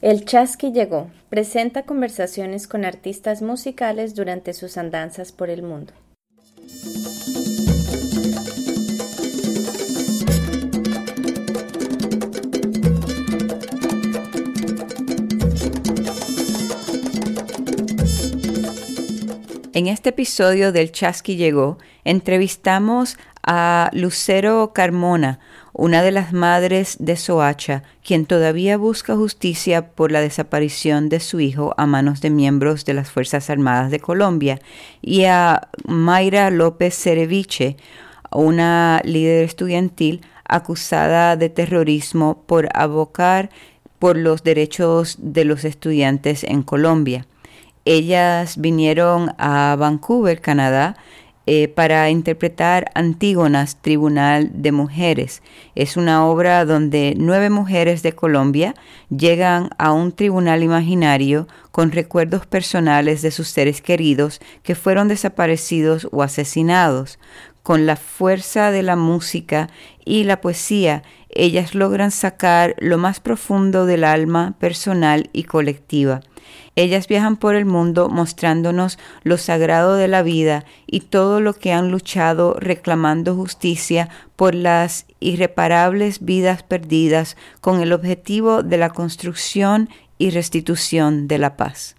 El Chasqui llegó, presenta conversaciones con artistas musicales durante sus andanzas por el mundo. En este episodio del Chasqui Llegó, entrevistamos a Lucero Carmona, una de las madres de Soacha, quien todavía busca justicia por la desaparición de su hijo a manos de miembros de las Fuerzas Armadas de Colombia, y a Mayra López Cereviche, una líder estudiantil acusada de terrorismo por abocar por los derechos de los estudiantes en Colombia. Ellas vinieron a Vancouver, Canadá, eh, para interpretar Antígonas, Tribunal de Mujeres. Es una obra donde nueve mujeres de Colombia llegan a un tribunal imaginario con recuerdos personales de sus seres queridos que fueron desaparecidos o asesinados. Con la fuerza de la música y la poesía, ellas logran sacar lo más profundo del alma personal y colectiva. Ellas viajan por el mundo mostrándonos lo sagrado de la vida y todo lo que han luchado reclamando justicia por las irreparables vidas perdidas con el objetivo de la construcción y restitución de la paz.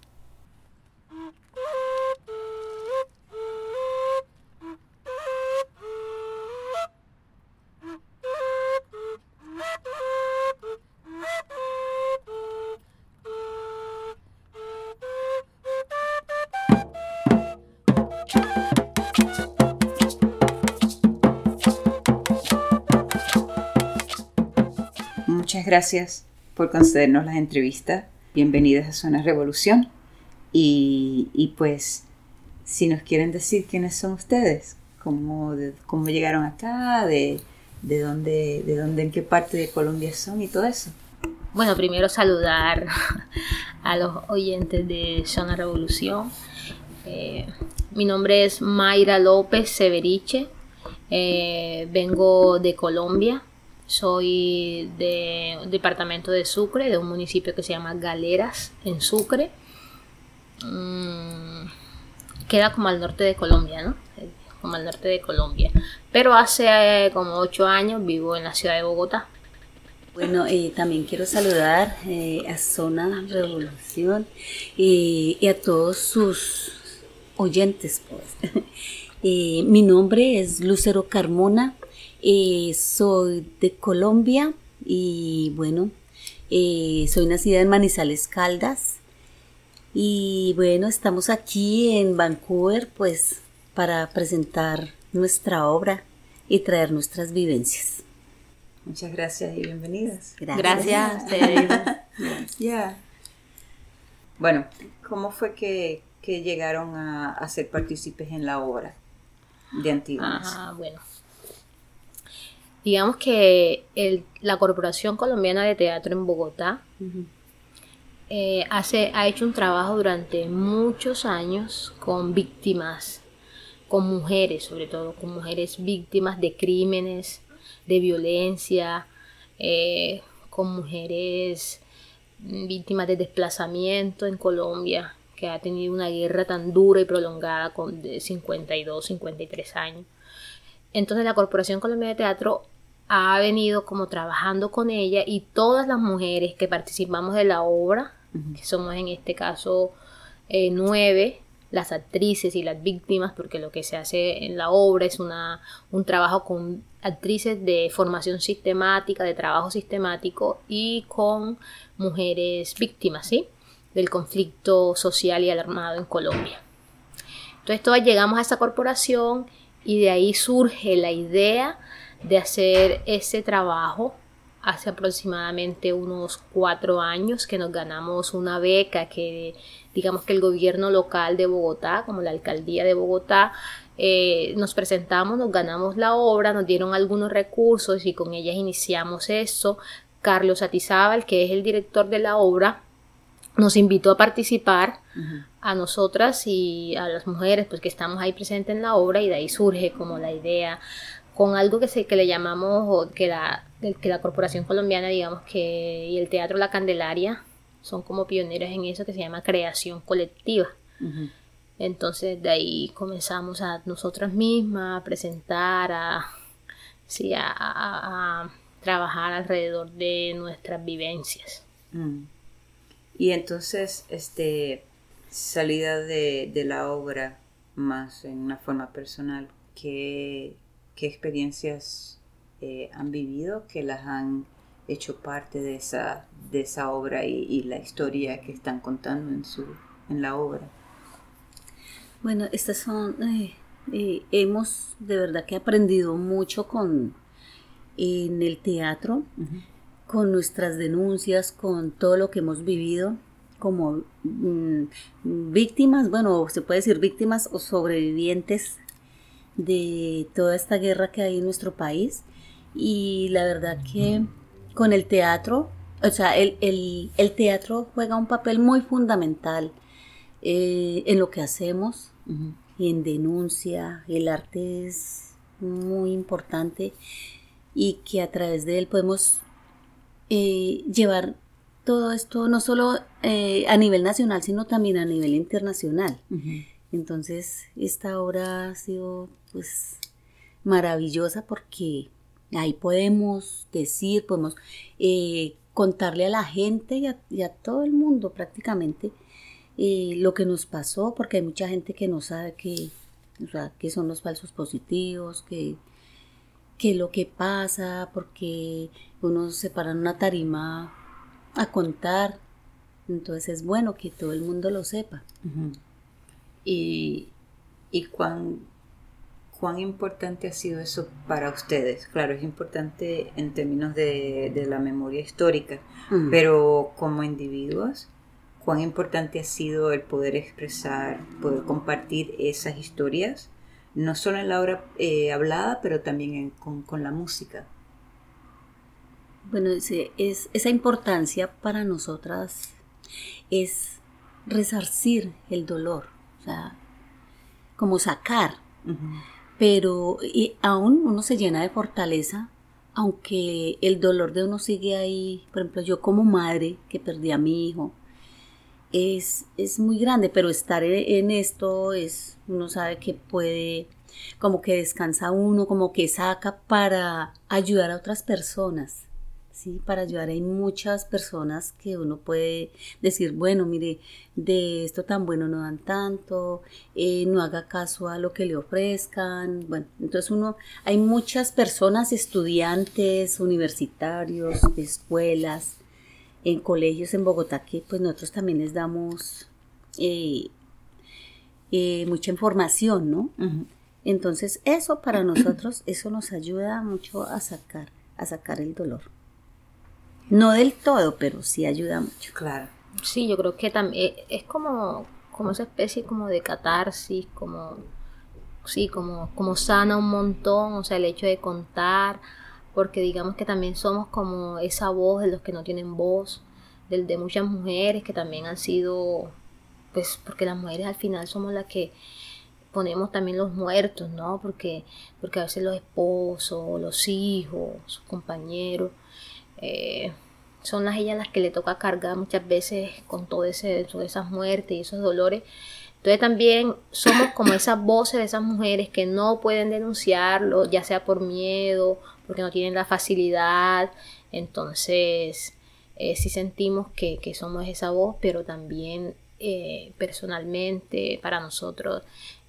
Muchas gracias por concedernos las entrevistas. Bienvenidas a Zona Revolución. Y, pues, si nos quieren decir quiénes son ustedes, cómo, cómo llegaron acá, de, dónde, de dónde, en qué parte de Colombia son y todo eso. Bueno, primero saludar a los oyentes de Zona Revolución. Eh, mi nombre es Mayra López Severiche. Eh, vengo de Colombia. Soy de departamento de Sucre, de un municipio que se llama Galeras, en Sucre. Mm, queda como al norte de Colombia, ¿no? Como al norte de Colombia. Pero hace eh, como ocho años vivo en la ciudad de Bogotá. Bueno, eh, también quiero saludar eh, a Zona Revolución y a todos sus oyentes. Pues. mi nombre es Lucero Carmona, eh, soy de Colombia y bueno, eh, soy nacida en Manizales Caldas. Y bueno, estamos aquí en Vancouver pues para presentar nuestra obra y traer nuestras vivencias. Muchas gracias y bienvenidas. Gracias. gracias. Bueno, ¿cómo fue que, llegaron a, ser partícipes en la obra de Antígonas? Ah, bueno digamos que la Corporación Colombiana de Teatro en Bogotá eh, hace, ha hecho un trabajo durante muchos años con víctimas, con mujeres sobre todo, con mujeres víctimas de crímenes, de violencia, eh, con mujeres víctimas de desplazamiento en Colombia, que ha tenido una guerra tan dura y prolongada con de 52, 53 años. Entonces la Corporación Colombiana de Teatro ha venido como trabajando con ella y todas las mujeres que participamos de la obra, que somos en este caso eh, nueve, las actrices y las víctimas, porque lo que se hace en la obra es una, un trabajo con actrices de formación sistemática, de trabajo sistemático y con mujeres víctimas, ¿sí? Del conflicto social y alarmado en Colombia. Entonces, todas llegamos a esa corporación y de ahí surge la idea de hacer ese trabajo hace aproximadamente unos cuatro años que nos ganamos una beca que digamos que el gobierno local de Bogotá, como la alcaldía de Bogotá, eh, nos presentamos, nos ganamos la obra, nos dieron algunos recursos y con ellas iniciamos eso. Carlos Atizábal, que es el director de la obra, nos invitó a participar a nosotras y a las mujeres pues que estamos ahí presentes en la obra y de ahí surge como la idea con algo que, se, que le llamamos, que la, que la Corporación Colombiana, digamos que, y el Teatro La Candelaria, son como pioneras en eso que se llama creación colectiva. Entonces de ahí comenzamos a nosotras mismas a presentar, a, sí, a, trabajar alrededor de nuestras vivencias. Mm. Y entonces, este, salida de, la obra más en una forma personal, ¿qué, experiencias eh, han vivido que las han hecho parte de esa, de esa obra y, la historia que están contando en, su, en la obra? Bueno, estas son, eh, eh, hemos de verdad que aprendido mucho con en el teatro, con nuestras denuncias, con todo lo que hemos vivido como mm, víctimas, bueno, se puede decir víctimas o sobrevivientes de toda esta guerra que hay en nuestro país. Y la verdad que con el teatro, o sea, el, teatro juega un papel muy fundamental eh, en lo que hacemos, en denuncia. El arte es muy importante y que a través de él podemos eh, llevar todo esto no solo eh, a nivel nacional, sino también a nivel internacional. Entonces, esta obra ha sido pues maravillosa porque ahí podemos decir, podemos eh, contarle a la gente y a, todo el mundo prácticamente eh, lo que nos pasó, porque hay mucha gente que no sabe que, que son los falsos positivos, que, que lo que pasa, porque uno se para en una tarima a contar. Entonces es bueno que todo el mundo lo sepa. Y, y cuán, cuán importante ha sido eso para ustedes. Claro, es importante en términos de, la memoria histórica, pero como individuos, cuán importante ha sido el poder expresar, poder compartir esas historias, no solo en la obra eh, hablada, pero también con, con la música. Bueno, es, esa importancia para nosotras es resarcir el dolor, o sea, como sacar. Pero aún uno se llena de fortaleza, aunque el dolor de uno sigue ahí. Por ejemplo, yo como madre que perdí a mi hijo, es, es muy grande, pero estar e, en esto es, uno sabe que puede, como que descansa uno, como que saca para ayudar a otras personas. ¿Sí? Para ayudar hay muchas personas que uno puede decir, bueno, mire, de esto tan bueno no dan tanto, eh, no haga caso a lo que le ofrezcan. Bueno, entonces uno, hay muchas personas, estudiantes, universitarios, escuelas, en colegios en Bogotá que pues nosotros también les damos eh, eh, mucha información, ¿no? Entonces eso para nosotros, eso nos ayuda mucho a sacar, a sacar el dolor. No del todo, pero sí ayuda mucho. Claro. Sí, yo creo que también eh, es como, como esa especie como de catarsis, como, sí, como, como sana un montón, o sea, el hecho de contar, porque digamos que también somos como esa voz de los que no tienen voz, del de muchas mujeres que también han sido, pues, porque las mujeres al final somos las que ponemos también los muertos, ¿no? Porque, porque a veces los esposos, los hijos, sus compañeros, eh, son las ellas las que le toca cargar muchas veces con todo ese, todas esas muertes y esos dolores. Entonces también somos como esas voces de esas mujeres que no pueden denunciarlo, ya sea por miedo, porque no tienen la facilidad. Entonces eh, sí sentimos que, somos esa voz, pero también eh, personalmente para nosotros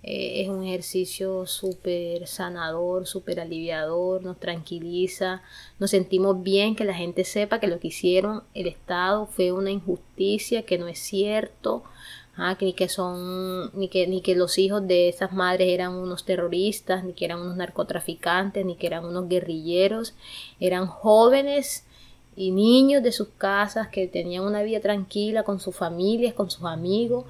eh, es un ejercicio súper sanador, súper aliviador, nos tranquiliza, nos sentimos bien que la gente sepa que lo que hicieron el Estado fue una injusticia, que no es cierto, ah, que ni que son, ni que, ni que los hijos de esas madres eran unos terroristas, ni que eran unos narcotraficantes, ni que eran unos guerrilleros, eran jóvenes y niños de sus casas que tenían una vida tranquila con sus familias, con sus amigos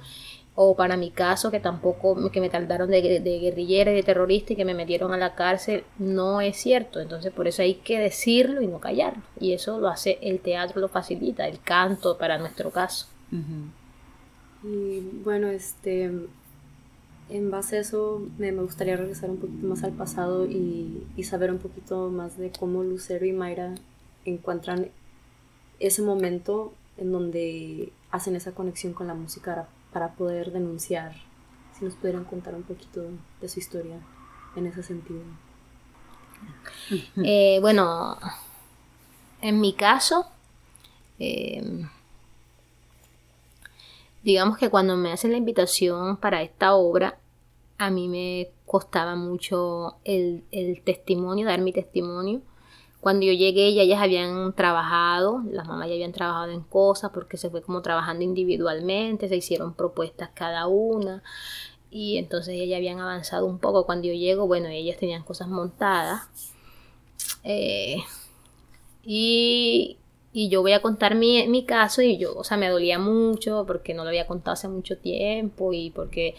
o para mi caso que tampoco que me tardaron de, guerrillera y de terrorista y que me metieron a la cárcel no es cierto. Entonces por eso hay que decirlo y no callarlo y eso lo hace el teatro lo facilita el canto para nuestro caso. Y bueno este en base a eso me, gustaría regresar un poquito más al pasado y, y saber un poquito más de cómo Lucero y Mayra encuentran ese momento en donde hacen esa conexión con la música para poder denunciar. Si nos pudieran contar un poquito de su historia en ese sentido. Eh, bueno, en mi caso, em, digamos que cuando me hacen la invitación para esta obra, a mí me costaba mucho el, testimonio, dar mi testimonio. Cuando yo llegué ya ellas habían trabajado, las mamás ya habían trabajado en cosas porque se fue como trabajando individualmente, se hicieron propuestas cada una y entonces ellas habían avanzado un poco. Cuando yo llego, bueno, ellas tenían cosas montadas. Eh, y, yo voy a contar mi, mi, caso y yo, o sea, me dolía mucho porque no lo había contado hace mucho tiempo y porque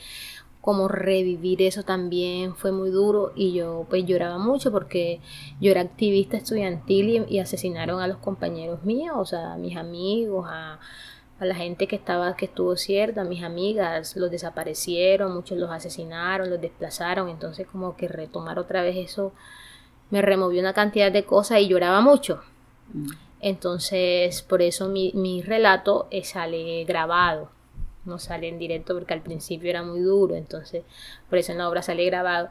como revivir eso también fue muy duro y yo pues lloraba mucho porque yo era activista estudiantil y, asesinaron a los compañeros míos, o sea, a mis amigos, a, a la gente que estaba, que estuvo cierta, a mis amigas, los desaparecieron, muchos los asesinaron, los desplazaron, entonces como que retomar otra vez eso me removió una cantidad de cosas y lloraba mucho. Mm. Entonces, por eso mi, mi relato sale grabado no sale en directo porque al principio era muy duro, entonces por eso en la obra sale grabado.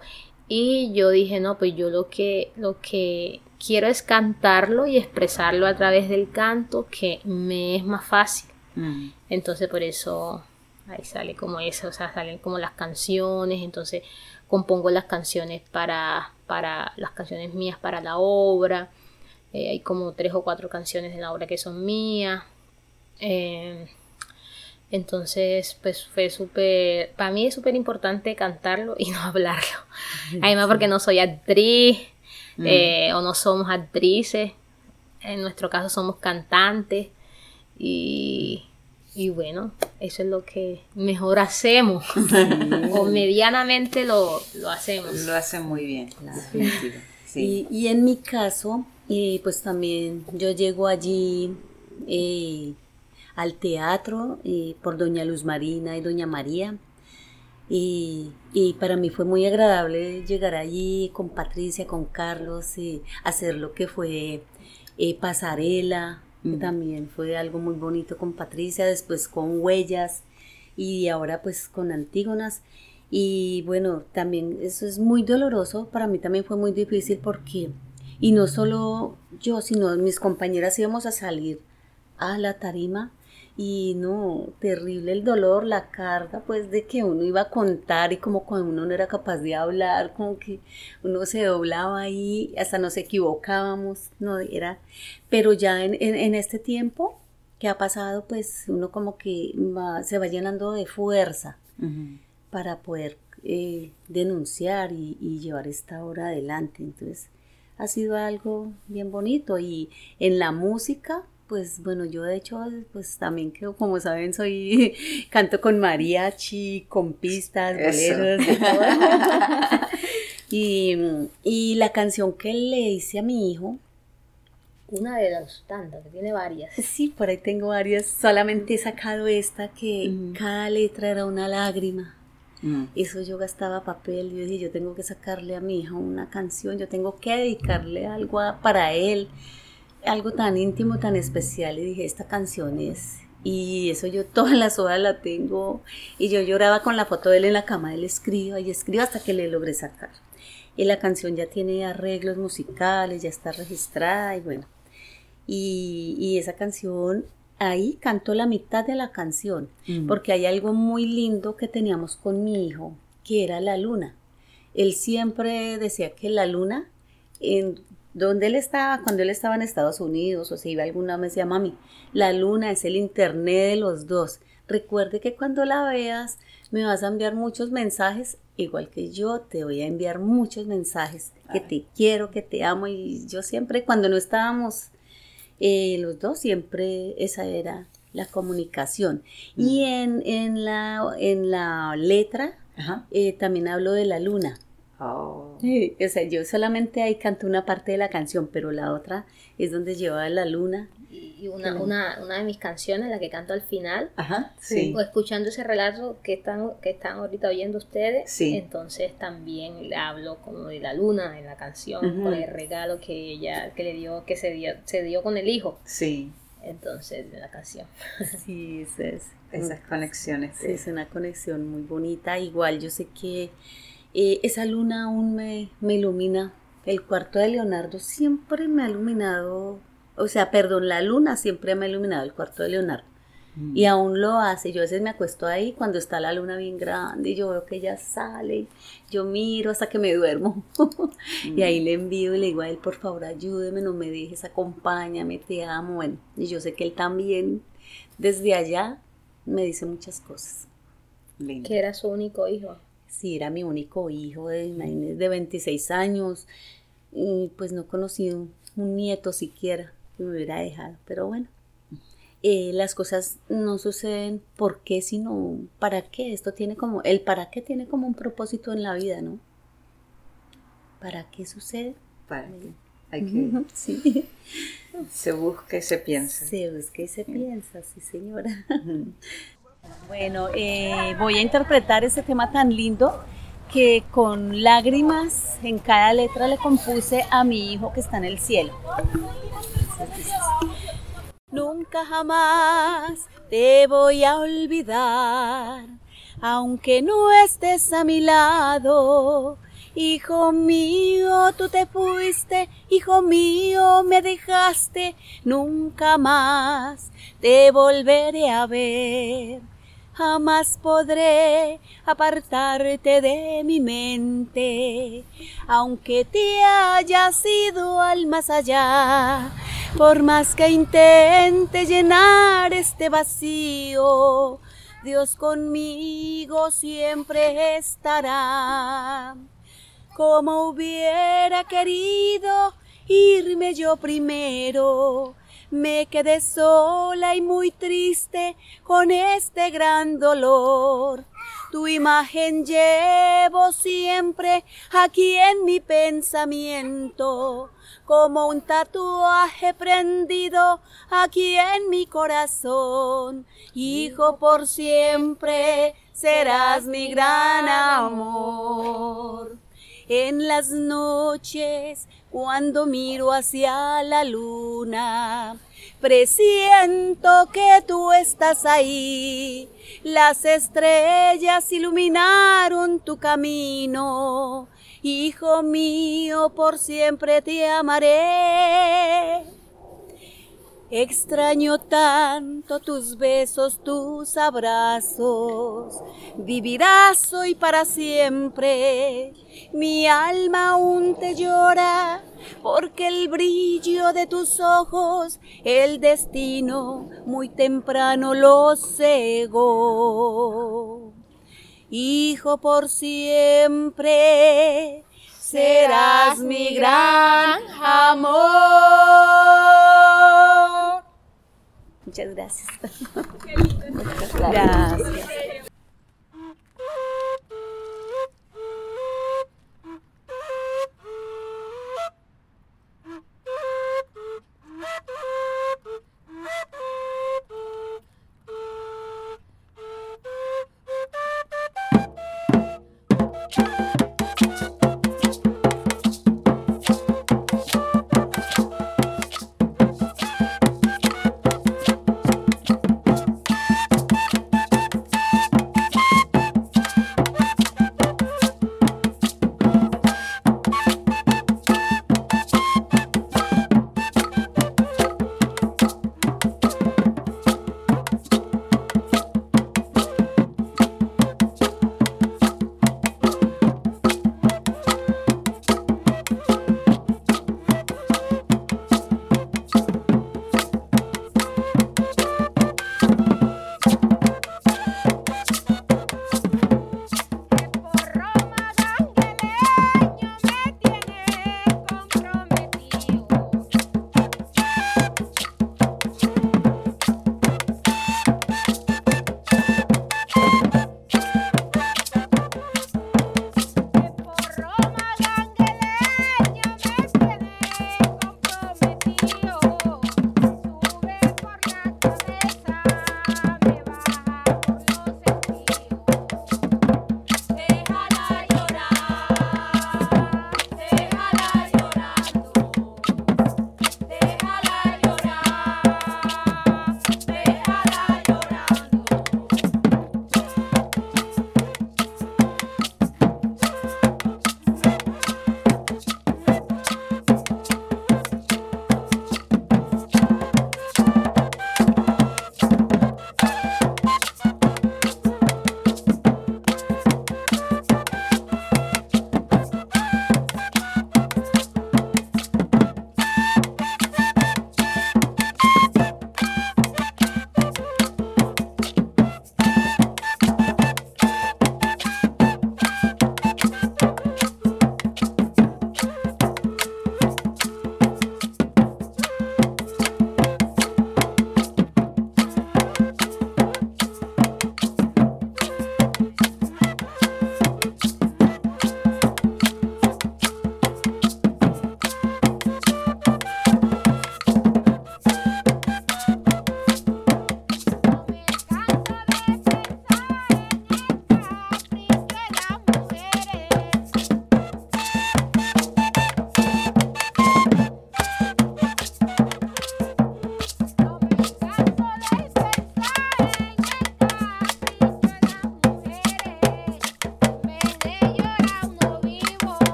Y yo dije, no, pues yo lo que, lo que quiero es cantarlo y expresarlo a través del canto, que me es más fácil. Mm. Entonces por eso ahí sale como eso, o sea, salen como las canciones, entonces compongo las canciones para, para las canciones mías para la obra. Eh, hay como tres o cuatro canciones de la obra que son mías. Eh, entonces, pues fue súper, para mí es súper importante cantarlo y no hablarlo. Además porque no soy actriz mm. eh, o no somos actrices. En nuestro caso somos cantantes y, bueno, eso es lo que mejor hacemos. o medianamente lo, hacemos. Lo hacen muy bien. Sí. Y, en mi caso, eh, pues también yo llego allí eh, al teatro eh, por doña Luz Marina y doña María. Y, para mí fue muy agradable llegar allí con Patricia, con Carlos, y hacer lo que fue eh, pasarela, también fue algo muy bonito con Patricia, después con Huellas y ahora pues con Antígonas. Y bueno, también eso es muy doloroso, para mí también fue muy difícil porque, y no solo yo, sino mis compañeras íbamos a salir a la tarima y no, terrible el dolor, la carga, pues de que uno iba a contar y como cuando uno no era capaz de hablar, como que uno se doblaba ahí, hasta nos equivocábamos, no era, pero ya en, en, este tiempo que ha pasado, pues uno como que se va llenando de fuerza para poder eh, denunciar y, y llevar esta obra adelante, entonces ha sido algo bien bonito y en la música pues bueno, yo de hecho, pues también que como saben, soy, canto con mariachi, con pistas, boleros, de todo. y, y la canción que le hice a mi hijo, una de las tantas, que tiene varias. Sí, por ahí tengo varias. Solamente he sacado esta que cada letra era una lágrima. Mm. Eso yo gastaba papel. Yo dije, yo tengo que sacarle a mi hijo una canción, yo tengo que dedicarle algo para él algo tan íntimo, tan especial y dije, esta canción es... Y eso yo todas las horas la tengo y yo lloraba con la foto de él en la cama, él escriba y escriba hasta que le logré sacar. Y la canción ya tiene arreglos musicales, ya está registrada y bueno. Y, y esa canción, ahí canto la mitad de la canción, mm. porque hay algo muy lindo que teníamos con mi hijo, que era la luna. Él siempre decía que la luna en donde él estaba, cuando él estaba en Estados Unidos o se iba alguna vez, decía, mami, la luna es el internet de los dos. Recuerde que cuando la veas me vas a enviar muchos mensajes, igual que yo te voy a enviar muchos mensajes, que te quiero, que te amo. Y yo siempre, cuando no estábamos eh, los dos, siempre esa era la comunicación. Y mm. en, la, en la letra eh, también hablo de la luna. Oh. o sea, yo solamente ahí canto una parte de la canción, pero la otra es donde lleva la luna. Y una, una, una de mis canciones, la que canto al final, o escuchando ese relato que están, que están ahorita oyendo ustedes, entonces también le hablo como de la luna en la canción, con el regalo que ella, que le dio, que se dio, se dio con el hijo. Sí. entonces de la canción. Sí, es, es, Esas conexiones. sí. es una conexión muy bonita. Igual yo sé que eh, esa luna aún me, me ilumina. El cuarto de Leonardo siempre me ha iluminado, o sea, perdón, la luna siempre me ha iluminado el cuarto de Leonardo. Mm. Y aún lo hace. Yo a veces me acuesto ahí cuando está la luna bien grande y yo veo que ella sale. Yo miro hasta que me duermo. y ahí le envío y le digo a él, por favor, ayúdeme, no me dejes, acompáñame, te amo. Bueno, y yo sé que él también, desde allá, me dice muchas cosas. Lindo. Que era su único hijo. Sí, era mi único hijo de, de 26 años. Y pues no conocí un, un nieto siquiera que me hubiera dejado. Pero bueno, eh, las cosas no suceden por qué, sino para qué. Esto tiene como, el para qué tiene como un propósito en la vida, ¿no? ¿Para qué sucede? Para que hay que Sí, se busque y se piense. se busca y se piensa, sí señora. Bueno, eh, voy a interpretar ese tema tan lindo que con lágrimas en cada letra le compuse a mi hijo que está en el cielo. Nunca jamás te voy a olvidar, aunque no estés a mi lado. Hijo mío, tú te fuiste, hijo mío, me dejaste, nunca más te volveré a ver. Jamás podré apartarte de mi mente, aunque te hayas ido al más allá. Por más que intente llenar este vacío, Dios conmigo siempre estará. Como hubiera querido irme yo primero, me quedé sola y muy triste con este gran dolor. Tu imagen llevo siempre aquí en mi pensamiento, como un tatuaje prendido aquí en mi corazón. Hijo, por siempre serás mi gran amor. En las noches, cuando miro hacia la luna, presiento que tú estás ahí. Las estrellas iluminaron tu camino. Hijo mío, por siempre te amaré. Extraño tanto tus besos, tus abrazos. Vivirás hoy para siempre. Mi alma aún te llora porque el brillo de tus ojos, el destino muy temprano lo cegó. Hijo, por siempre serás mi gran amor. Muchas gracias. Muchas gracias. y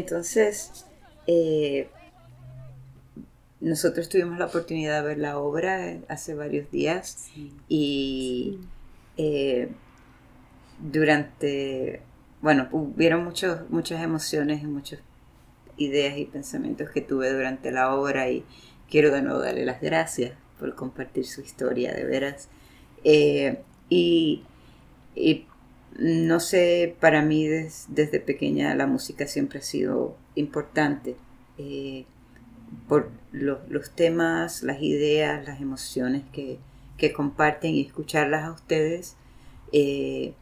entonces eh, nosotros tuvimos la oportunidad de ver la obra hace varios días. Y eh, durante, bueno, hubieron muchos, muchas emociones y muchas ideas y pensamientos que tuve durante la obra y quiero de nuevo darle las gracias por compartir su historia, de veras. Eh, y, no sé, para mí desde pequeña la música siempre ha sido importante. Eh, por los temas, las ideas, las emociones que, comparten y escucharlas a ustedes, eh,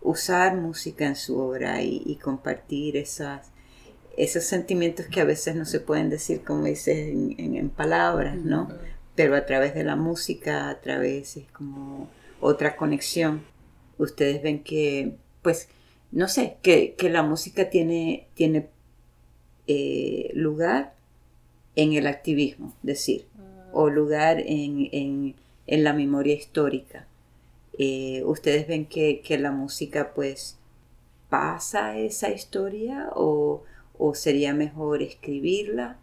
usar música en su obra y, compartir esas, esos sentimientos que a veces no se pueden decir, como dices, en, palabras, ¿no? Pero a través de la música, a través es como otra conexión. Ustedes ven que, pues, no sé, que, la música tiene, tiene eh, lugar en el activismo, decir, ah. o lugar en, la memoria histórica. Eh, ustedes ven que, la música pues pasa esa historia o, sería mejor escribirla,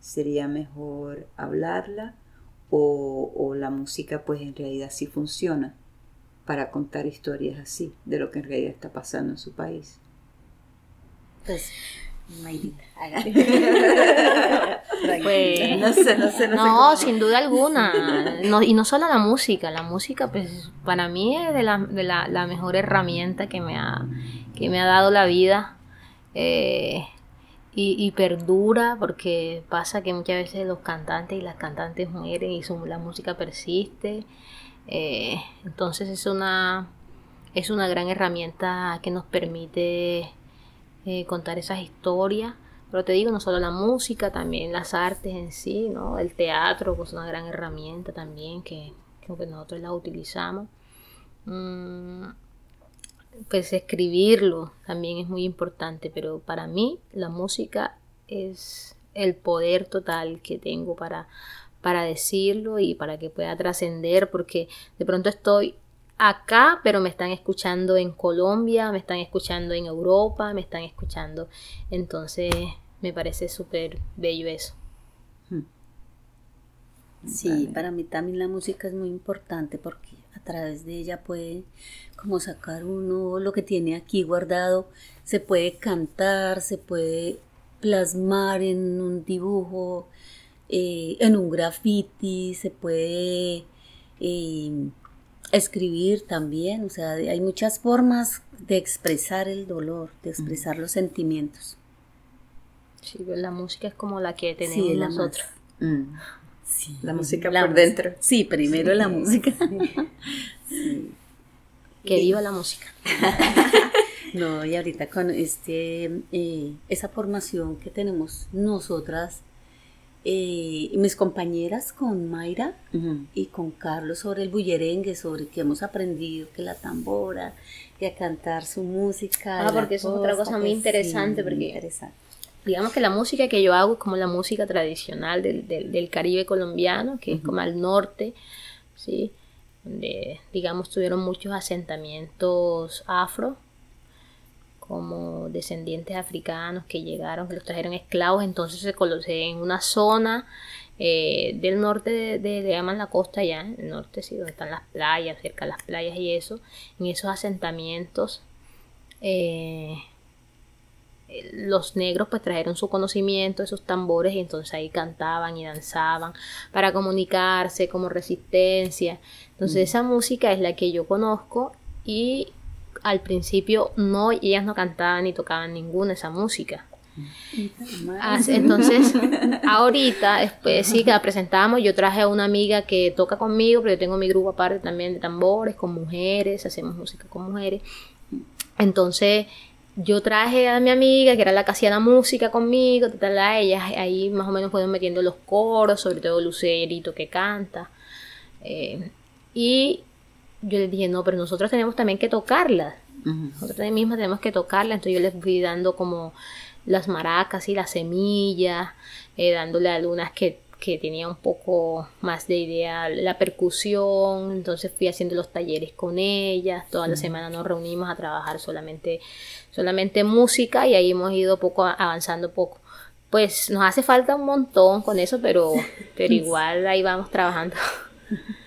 sería mejor hablarla o, o, la música pues en realidad sí funciona para contar historias así de lo que en realidad está pasando en su país. Pues pues, no sé, no sé, no, sin duda alguna. y no solo la música, la música, pues para mí es de la, de la, mejor herramienta que me ha, que me ha dado la vida. Eh, y, perdura, porque pasa que muchas veces los cantantes y las cantantes mueren y su, la música persiste. Eh, entonces es una, es una gran herramienta que nos permite eh, contar esas historias. Pero te digo, no solo la música, también las artes en sí, ¿no? El teatro, pues es una gran herramienta también que, que nosotros la utilizamos. Mm, pues escribirlo también es muy importante, pero para mí la música es el poder total que tengo para, para decirlo y para que pueda trascender, porque de pronto estoy acá, pero me están escuchando en Colombia, me están escuchando en Europa, me están escuchando. Entonces, me parece súper bello eso. Hmm. Sí, para mí también la música es muy importante porque a través de ella puede como sacar uno lo que tiene aquí guardado, se puede cantar, se puede plasmar en un dibujo, eh, en un graffiti, se puede eh, escribir también, o sea, hay muchas formas de expresar el dolor, de expresar los sentimientos. Sí, pues, la música es como la que tenemos nosotros. Mm. la música por dentro. Sí, primero la música. Que viva la música. no, y ahorita con este eh, esa formación que tenemos nosotras eh, mis compañeras con Mayra y con Carlos sobre el bullerengue, sobre que hemos aprendido que la tambora, que a cantar su música. Ah, porque eso es otra cosa muy interesante, porque digamos que la música que yo hago es como la música tradicional del, del, Caribe colombiano, que es como al norte, ¿sí? donde digamos tuvieron muchos asentamientos afro como descendientes africanos que llegaron, que los trajeron esclavos, entonces se colocaron en una zona eh, del norte, de, le llaman la costa ya, el norte sí, donde están las playas, cerca de las playas y eso, en esos asentamientos, eh, los negros pues trajeron su conocimiento, esos tambores y entonces ahí cantaban y danzaban para comunicarse como resistencia. Entonces mm. esa música es la que yo conozco y al principio no, ellas no cantaban ni tocaban ninguna esa música. Ah, entonces, ahorita, después sí que la presentamos, yo traje a una amiga que toca conmigo, pero yo tengo mi grupo aparte también de tambores, con mujeres, hacemos música con mujeres. Entonces, yo traje a mi amiga, que era la que hacía la música conmigo, tal, ellas ahí más o menos fueron metiendo los coros, sobre todo Lucerito que canta. Eh, y yo les dije, no, pero nosotros tenemos también que tocarlas. Nosotros mismos tenemos que tocarlas. Entonces yo les fui dando como las maracas y las semillas, eh, dándole algunas que, que tenía un poco más de idea la percusión, entonces fui haciendo los talleres con ellas, toda la semana nos reunimos a trabajar solamente, solamente música y ahí hemos ido poco avanzando poco. Pues nos hace falta un montón con eso, pero, pero igual ahí vamos trabajando.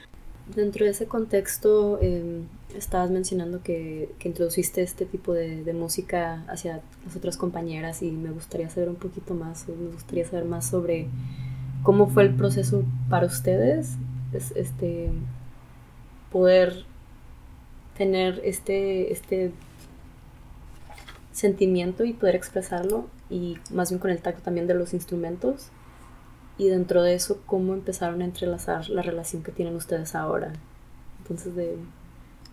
Dentro de ese contexto, em, estabas mencionando que, que, introduciste este tipo de, de, música hacia las otras compañeras y me gustaría saber un poquito más, me gustaría saber más sobre cómo fue el proceso para ustedes, este, poder tener este, este sentimiento y poder expresarlo y más bien con el tacto también de los instrumentos y dentro de eso cómo empezaron a entrelazar la relación que tienen ustedes ahora. Entonces de,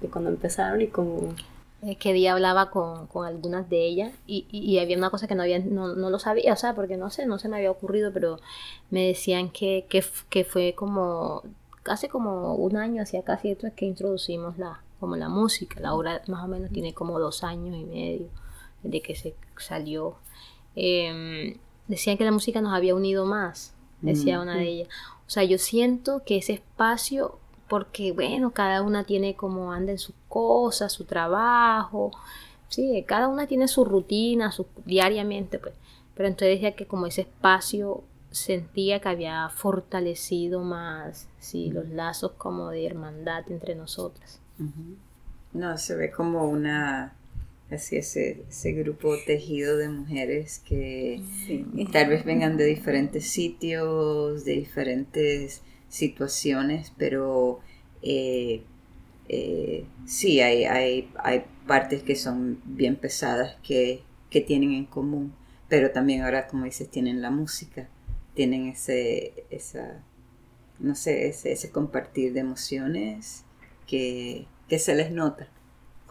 de cuando empezaron y cómo... Eh, que día hablaba con, con, algunas de ellas y, y, había una cosa que no, había, no, no, lo sabía, o sea, porque no sé, no se me había ocurrido, pero me decían que, que, que fue como, casi como un año, hacía casi esto es que introducimos la, como la música, la obra más o menos tiene como dos años y medio de que se salió. Eh, decían que la música nos había unido más, decía una de ellas. O sea, yo siento que ese espacio, porque bueno, cada una tiene como anda en sus cosas, su trabajo, sí, cada una tiene su rutina, su, diariamente, pues. Pero entonces decía que como ese espacio sentía que había fortalecido más, sí, los lazos como de hermandad entre nosotras. No, se ve como una así ese, ese grupo tejido de mujeres que tal vez vengan de diferentes sitios, de diferentes situaciones, pero eh, eh, sí hay, hay, hay, partes que son bien pesadas que, que, tienen en común, pero también ahora, como dices, tienen la música, tienen ese, esa, no sé, ese, ese compartir de emociones que, que se les nota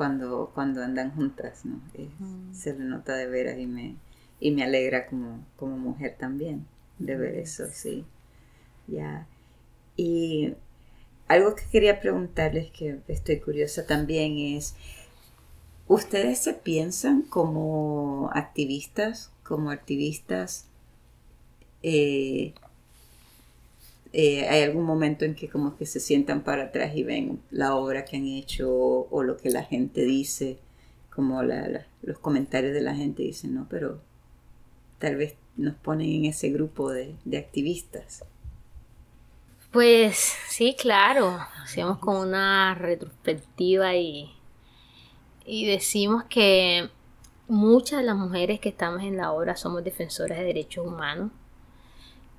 cuando, cuando andan juntas, ¿no? Mm. Se le nota de veras y me, y me alegra como, como mujer también de ver eso, sí. Ya. Y algo que quería preguntarles, que estoy curiosa también, es, ¿ustedes se piensan como activistas, como activistas eh, eh, hay algún momento en que como que se sientan para atrás y ven la obra que han hecho o, lo que la gente dice, como los comentarios de la gente dicen, no, pero tal vez nos ponen en ese grupo de, activistas. Pues sí, claro, hacemos como una retrospectiva y, y decimos que muchas de las mujeres que estamos en la obra somos defensoras de derechos humanos.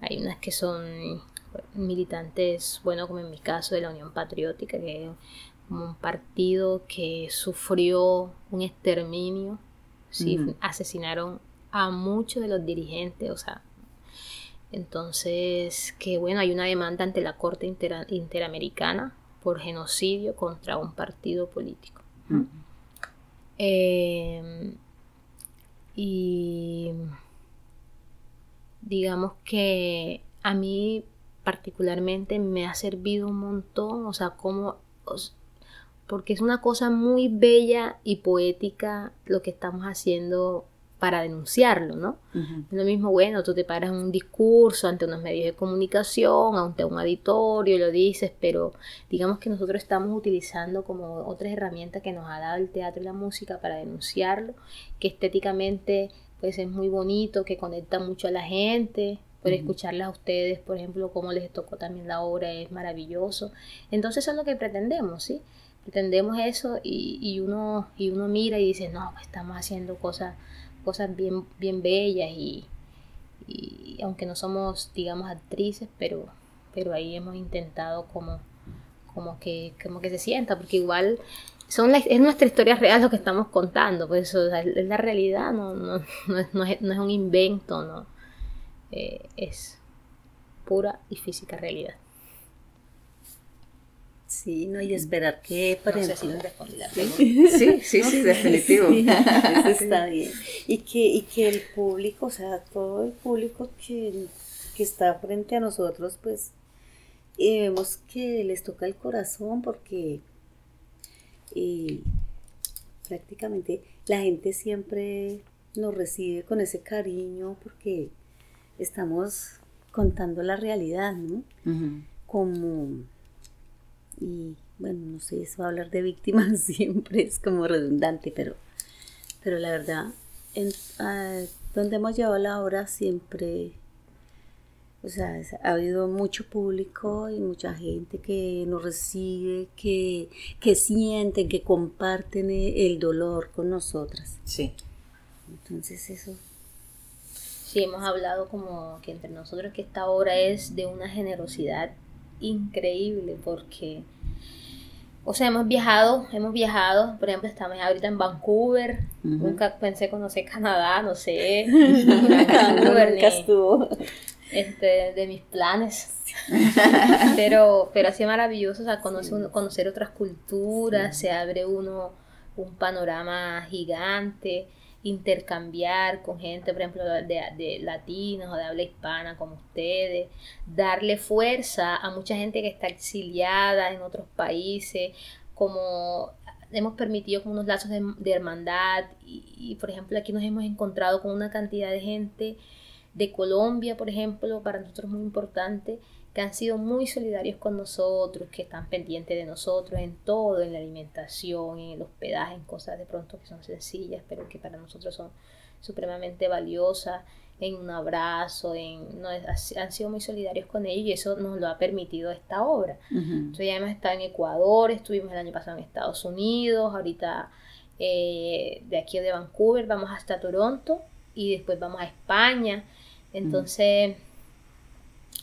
Hay unas que son militantes, bueno, como en mi caso de la Unión Patriótica, que es un partido que sufrió un exterminio, ¿sí? asesinaron a muchos de los dirigentes, o sea, entonces, que bueno, hay una demanda ante la Corte Interamericana por genocidio contra un partido político. Em, y digamos que a mí particularmente me ha servido un montón, o sea, como, porque es una cosa muy bella y poética lo que estamos haciendo para denunciarlo, ¿no? Lo mismo, bueno, tú te paras en un discurso ante unos medios de comunicación, ante un auditorio, lo dices, pero digamos que nosotros estamos utilizando como otras herramientas que nos ha dado el teatro y la música para denunciarlo, que estéticamente pues es muy bonito, que conecta mucho a la gente, por escucharlas a ustedes, por ejemplo, cómo les tocó también la obra, es maravilloso. Entonces eso es lo que pretendemos, ¿sí? Pretendemos eso y, y uno, y uno mira y dice, no, pues estamos haciendo cosas, cosas bien, bien bellas y, y aunque no somos, digamos, actrices, pero, pero ahí hemos intentado como, como, que, como que se sienta, porque igual son es nuestra historia real lo que estamos contando, pues eso, es la realidad, no, no, no, es, no es un invento, no, eh, es pura y física realidad. Sí, no, y esperar que, por ejemplo, sí, sí, sí, definitivo. eso está bien. Y que, y que el público, o sea, todo el público que, que está frente a nosotros, pues, y vemos que les toca el corazón porque y prácticamente la gente siempre nos recibe con ese cariño porque estamos contando la realidad, ¿no? Como, y bueno, no sé, eso va a hablar de víctimas siempre es como redundante, pero, pero la verdad, en, donde hemos llevado la obra siempre o sea, ha habido mucho público y mucha gente que nos recibe, que, que sienten, que comparten e, el dolor con nosotras. Sí. Entonces eso. Sí, hemos hablado como que entre nosotros que esta obra es de una generosidad increíble porque, o sea, hemos viajado, hemos viajado, por ejemplo, estamos ahorita en Vancouver, nunca pensé conocer Canadá, no sé, Vancouver, nunca estuvo. este, de mis planes. pero, pero así maravilloso, o sea, conoce conocer otras culturas, se abre uno un panorama gigante, intercambiar con gente, por ejemplo, de, latinos o de habla hispana como ustedes, darle fuerza a mucha gente que está exiliada en otros países, como hemos permitido como unos lazos de, hermandad y, y, por ejemplo aquí nos hemos encontrado con una cantidad de gente de Colombia, por ejemplo, para nosotros muy importante, que han sido muy solidarios con nosotros, que están pendientes de nosotros en todo, en la alimentación, en el hospedaje, en cosas de pronto que son sencillas, pero que para nosotros son supremamente valiosas, en un abrazo, en, no, han sido muy solidarios con ellos y eso nos lo ha permitido esta obra. Entonces ya hemos estado en Ecuador, estuvimos el año pasado en Estados Unidos, ahorita eh, de aquí de Vancouver vamos hasta Toronto y después vamos a España. Entonces,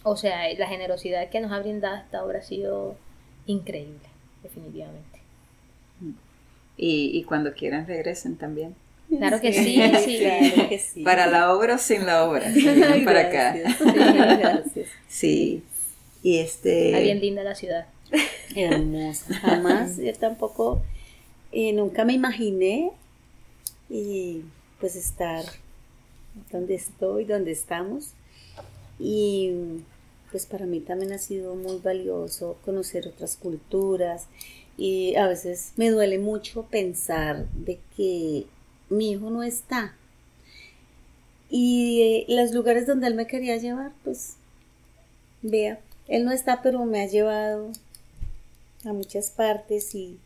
o sea, la generosidad que nos ha brindado esta obra ha sido increíble, definitivamente. Y, y cuando quieran regresen también. Claro que sí, sí. Claro que sí. Para la obra o sin la obra. para acá. gracias. Sí. Y este. Está bien linda la ciudad. Hermosa. Jamás, yo tampoco, eh, nunca me imaginé y pues estar donde estoy, donde estamos. Y pues para mí también ha sido muy valioso conocer otras culturas y a veces me duele mucho pensar de que mi hijo no está. Y eh, los lugares donde él me quería llevar, pues vea, él no está, pero me ha llevado a muchas partes y,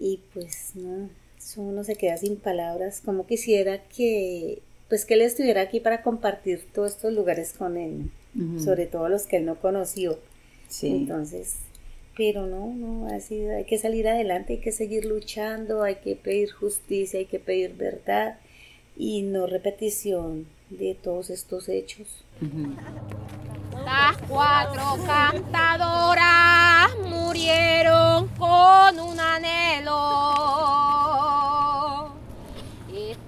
y pues no, uno se queda sin palabras, como quisiera que pues que él estuviera aquí para compartir todos estos lugares con él, sobre todo los que él no conoció. Sí. Entonces, pero no, no, ha sido, hay que salir adelante, hay que seguir luchando, hay que pedir justicia, hay que pedir verdad y no repetición de todos estos hechos. Las cuatro cantadoras murieron con un anhelo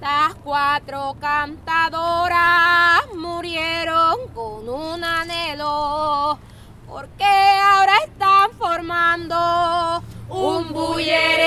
estas cuatro cantadoras murieron con un anhelo, porque ahora están formando un bullerengue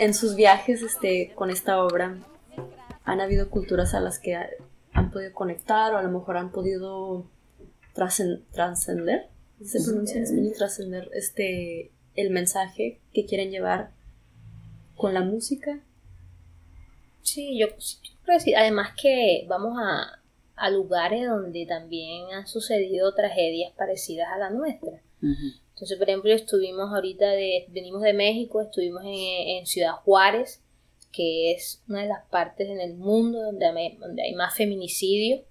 en sus viajes este, con esta obra, ¿han habido culturas a las que han podido conectar o a lo mejor han podido trascender? ¿Se pronuncia en español trascender este, el mensaje que quieren llevar con la música? Sí, yo, creo que sí. Además que vamos a, a lugares donde también han sucedido tragedias parecidas a la nuestra. Entonces, por ejemplo, estuvimos ahorita de, venimos de México, estuvimos en, Ciudad Juárez, que es una de las partes en el mundo donde hay, donde hay más feminicidio.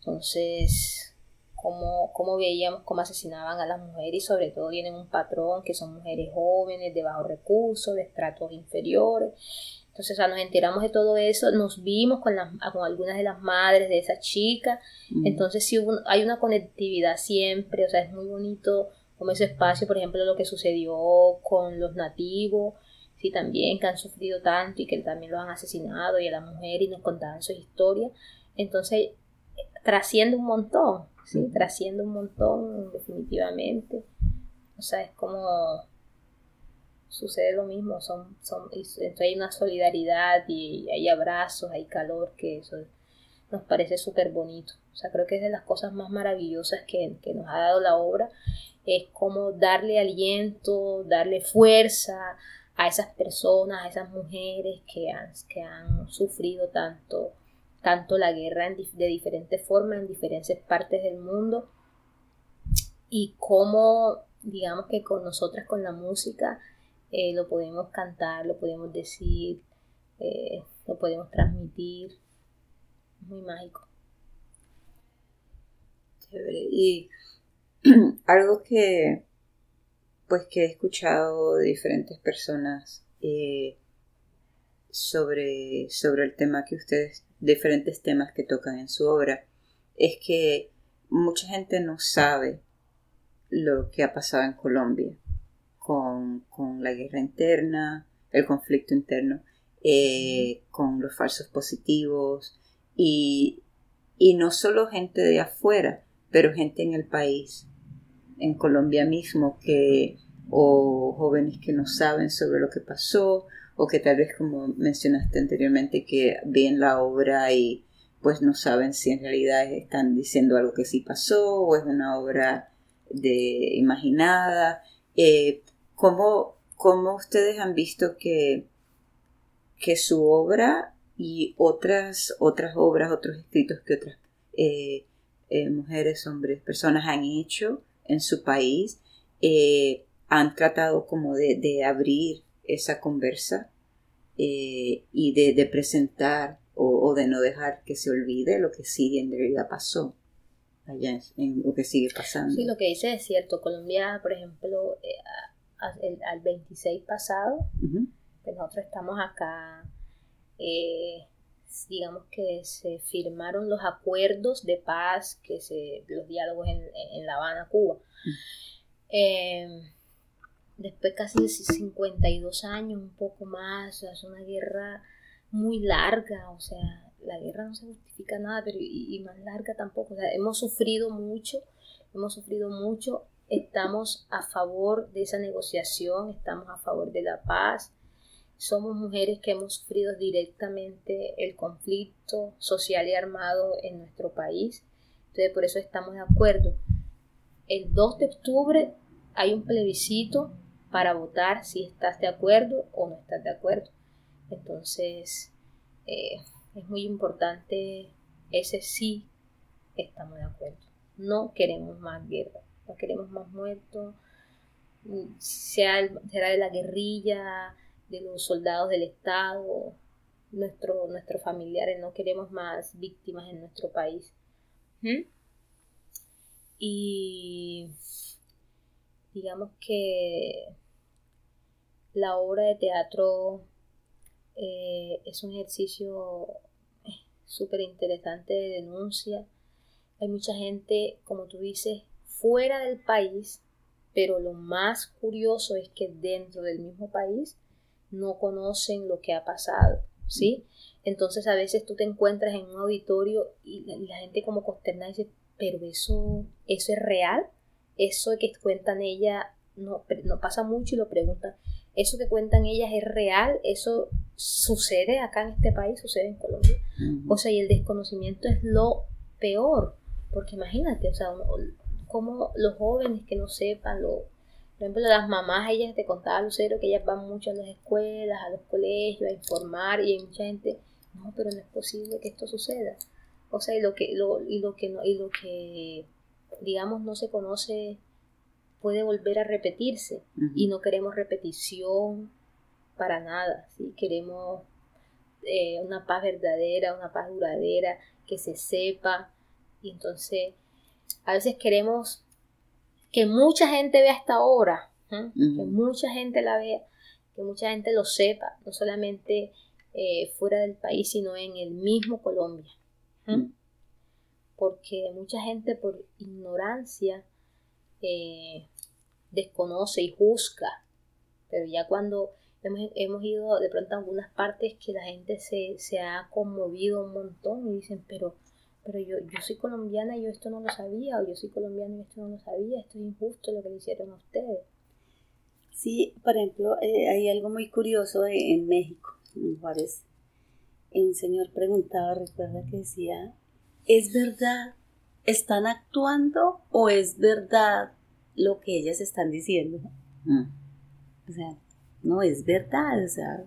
Entonces, cómo, cómo veíamos cómo asesinaban a las mujeres y sobre todo tienen un patrón que son mujeres jóvenes, de bajos recursos, de estratos inferiores. Entonces, nos enteramos de todo eso, nos vimos con, las, con algunas de las madres de esa chica. Mm. Entonces, sí hay una conectividad siempre, o sea, es muy bonito como ese espacio, por ejemplo, lo que sucedió con los nativos, sí, también que han sufrido tanto y que también lo han asesinado y a la mujer y nos contaban sus historias. Entonces, trasciende un montón, sí, trasciende un montón, definitivamente. O sea, es como sucede lo mismo, son, son, hay una solidaridad y hay abrazos, hay calor, que eso nos parece súper bonito. O sea, creo que es de las cosas más maravillosas que, nos ha dado la obra, es como darle aliento, darle fuerza a esas personas, a esas mujeres que han, que han sufrido tanto, tanto la guerra de diferentes formas, en diferentes partes del mundo, y cómo, digamos que con nosotras, con la música, eh, lo podemos cantar, lo podemos decir, eh, lo podemos transmitir. Muy mágico. Y algo que pues que he escuchado de diferentes personas eh, sobre, sobre el tema que ustedes, diferentes temas que tocan en su obra, es que mucha gente no sabe lo que ha pasado en Colombia con, la guerra interna, el conflicto interno, eh, con los falsos positivos y, no solo gente de afuera, pero gente en el país, en Colombia mismo, que o jóvenes que no saben sobre lo que pasó o que tal vez como mencionaste anteriormente que ven la obra y pues no saben si en realidad están diciendo algo que sí pasó o es una obra de imaginada. Eh, ¿Cómo, ustedes han visto que, que su obra y otras, otras obras, otros escritos que otras eh, eh, mujeres, hombres, personas han hecho en su país, eh, han tratado como de, abrir esa conversa y de, presentar o, de no dejar que se olvide lo que sí en realidad pasó allá en, lo que sigue pasando. Sí, lo que dice es cierto. Colombia, por ejemplo, al 26 pasado, nosotros estamos acá, eh, digamos que se firmaron los acuerdos de paz, que se, los diálogos en, La Habana, Cuba. Eh, después casi de 52 años, un poco más, es una guerra muy larga, o sea, la guerra no se justifica nada, pero y, y más larga tampoco, o sea, hemos sufrido mucho, hemos sufrido mucho, estamos a favor de esa negociación, estamos a favor de la paz. Somos mujeres que hemos sufrido directamente el conflicto social y armado en nuestro país. Entonces, por eso estamos de acuerdo. El 2 de octubre hay un plebiscito para votar si estás de acuerdo o no estás de acuerdo. Entonces, eh, es muy importante ese sí estamos de acuerdo. No queremos más guerra no queremos más muertos, sea será de la guerrilla, de los soldados del Estado, nuestro, nuestros familiares, no queremos más víctimas en nuestro país. ¿Mm? Y digamos que la obra de teatro eh, es un ejercicio súper interesante de denuncia. Hay mucha gente, como tú dices, fuera del país, pero lo más curioso es que dentro del mismo país no conocen lo que ha pasado, ¿sí? Entonces a veces tú te encuentras en un auditorio y la, gente como consterna dice, pero eso, eso es real, eso que cuentan ella no, no pasa mucho y lo preguntan, eso que cuentan ellas es real, eso sucede acá en este país, sucede en Colombia. O sea, y el desconocimiento es lo peor, porque imagínate, o sea, como los jóvenes que no sepan, lo, por ejemplo, las mamás, ellas te contaba Lucero que ellas van mucho a las escuelas, a los colegios, a informar, y hay mucha gente, no, pero no es posible que esto suceda. O sea, y lo que, lo, y lo que no, y lo que digamos no se conoce puede volver a repetirse y no queremos repetición para nada, ¿sí? queremos eh, una paz verdadera, una paz duradera, que se sepa y entonces a veces queremos que mucha gente vea esta obra, que mucha gente la vea, que mucha gente lo sepa, no solamente eh, fuera del país, sino en el mismo Colombia. Porque mucha gente por ignorancia eh, desconoce y juzga. Pero ya cuando hemos, ido de pronto a algunas partes que la gente se, ha conmovido un montón y dicen, pero, pero yo, yo soy colombiana y yo esto no lo sabía, o yo soy colombiana y esto no lo sabía, esto es injusto lo que le hicieron a ustedes. Sí, por ejemplo, eh, hay algo muy curioso en México, en Juárez. Un señor preguntaba, recuerda que decía, ¿es verdad? ¿Están actuando o es verdad lo que ellas están diciendo. Mm. O sea, no es verdad, o sea,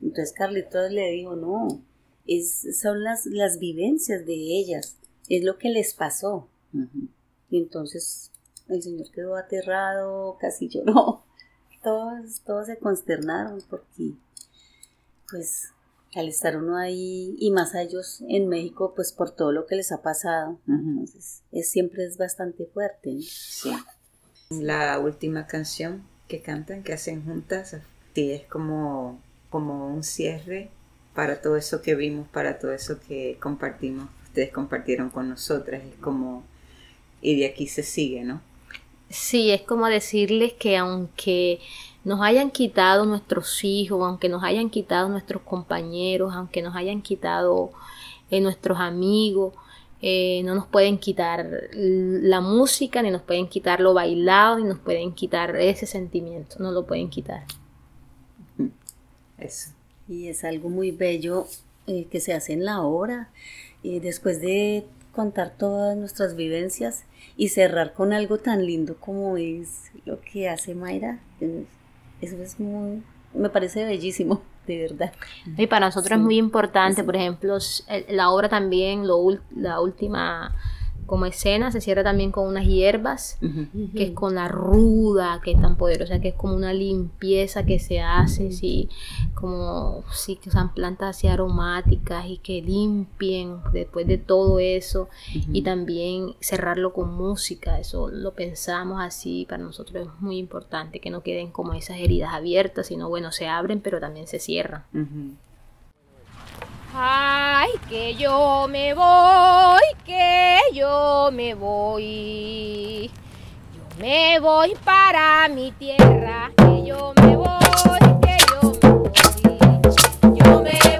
entonces Carlitos le dijo, no, es, son las, las vivencias de ellas, es lo que les pasó. Y entonces el señor quedó aterrado, casi lloró, todos, todos se consternaron porque, pues, al estar uno ahí y más a ellos en México, pues por todo lo que les ha pasado, entonces es, siempre es bastante fuerte. Sí. La última canción que cantan, que hacen juntas, sí, es como, como un cierre para todo eso que vimos, para todo eso que compartimos, ustedes compartieron con nosotras, es como, y de aquí se sigue, ¿no? Sí, es como decirles que aunque nos hayan quitado nuestros hijos, aunque nos hayan quitado nuestros compañeros, aunque nos hayan quitado eh, nuestros amigos, eh, no nos pueden quitar la música, ni nos pueden quitar lo bailado, ni nos pueden quitar ese sentimiento, no lo pueden quitar. Eso. Y es algo muy bello eh, que se hace en la obra. Y después de contar todas nuestras vivencias y cerrar con algo tan lindo como es lo que hace Mayra, eso es muy, me parece bellísimo de verdad. Y para nosotros es muy importante, por ejemplo, la obra también, lo, la última como escena se cierra también con unas hierbas, que es con la ruda, que es tan poderosa, que es como una limpieza que se hace, sí, como sí, que usan plantas así aromáticas y que limpien después de todo eso, y también cerrarlo con música, eso lo pensamos así, para nosotros es muy importante que no queden como esas heridas abiertas, sino bueno, se abren pero también se cierran. Ay, que yo me voy, que yo me voy. Yo me voy para mi tierra, que yo me voy. me voy, que yo me voy.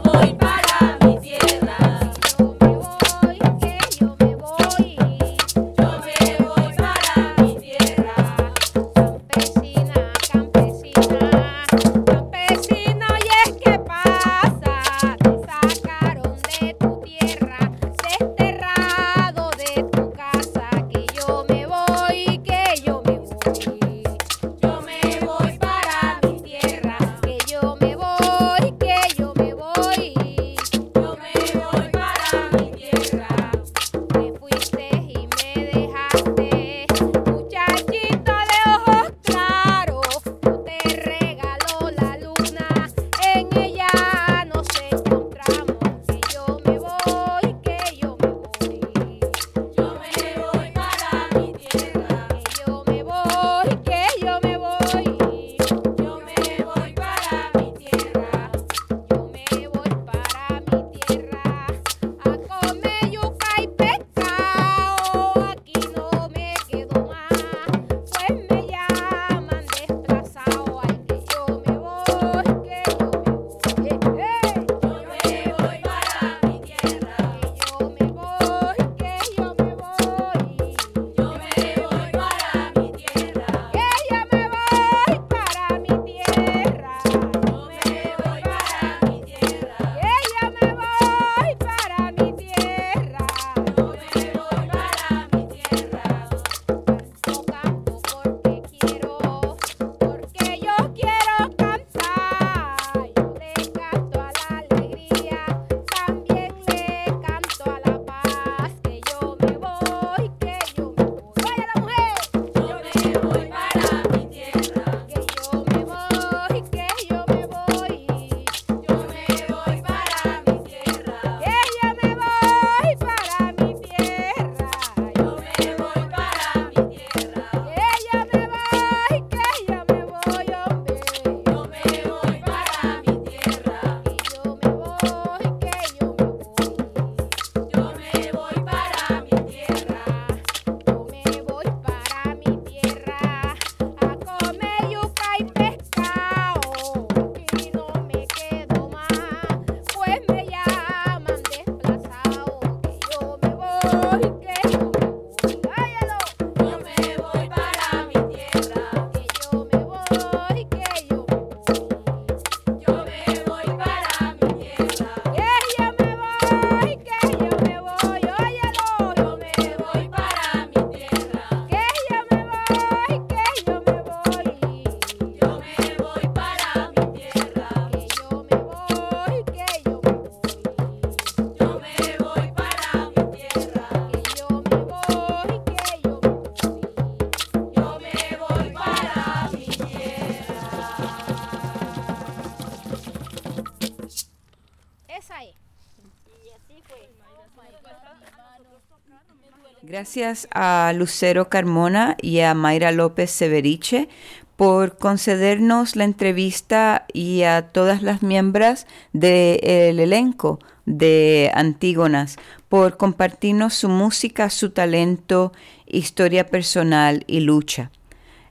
Gracias a Lucero Carmona y a Mayra López Severiche por concedernos la entrevista y a todas las miembros del elenco de Antígonas por compartirnos su música, su talento, historia personal y lucha.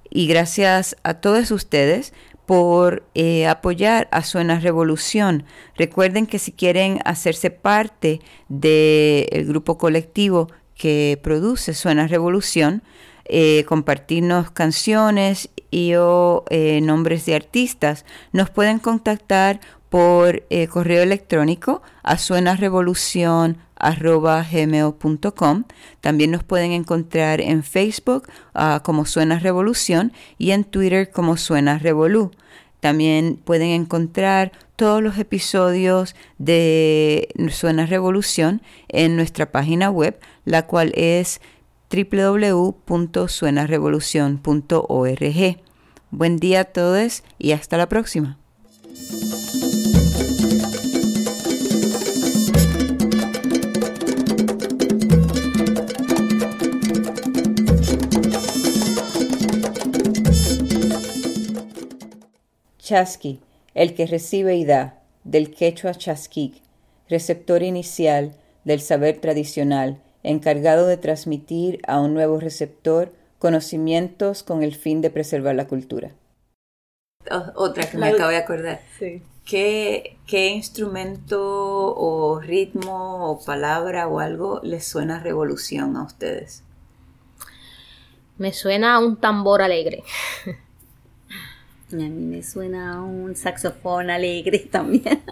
Y gracias a todos ustedes por eh, apoyar a Suena Revolución. Recuerden que si quieren hacerse parte del grupo colectivo que produce Suena Revolución, eh, compartirnos canciones y o eh, nombres de artistas, nos pueden contactar por eh, correo electrónico a suenarevolucion.gmail.com. También nos pueden encontrar en Facebook uh, como Suena Revolución y en Twitter como Suena Revolú. También pueden encontrar todos los episodios de Suena Revolución en nuestra página web, la cual es www.suenarevolucion.org. Buen día a todos y hasta la próxima. Chasqui, el que recibe y da, del quechua chasquic, receptor inicial del saber tradicional, encargado de transmitir a un nuevo receptor conocimientos con el fin de preservar la cultura. Otra que me acabo de acordar. ¿Qué, ¿Qué, instrumento o ritmo o palabra o algo les suena revolución a ustedes? Me suena a un tambor alegre. A mí me suena un saxofón alegre también.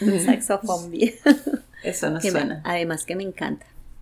un saxofón bien. Eso no suena. además que me encanta.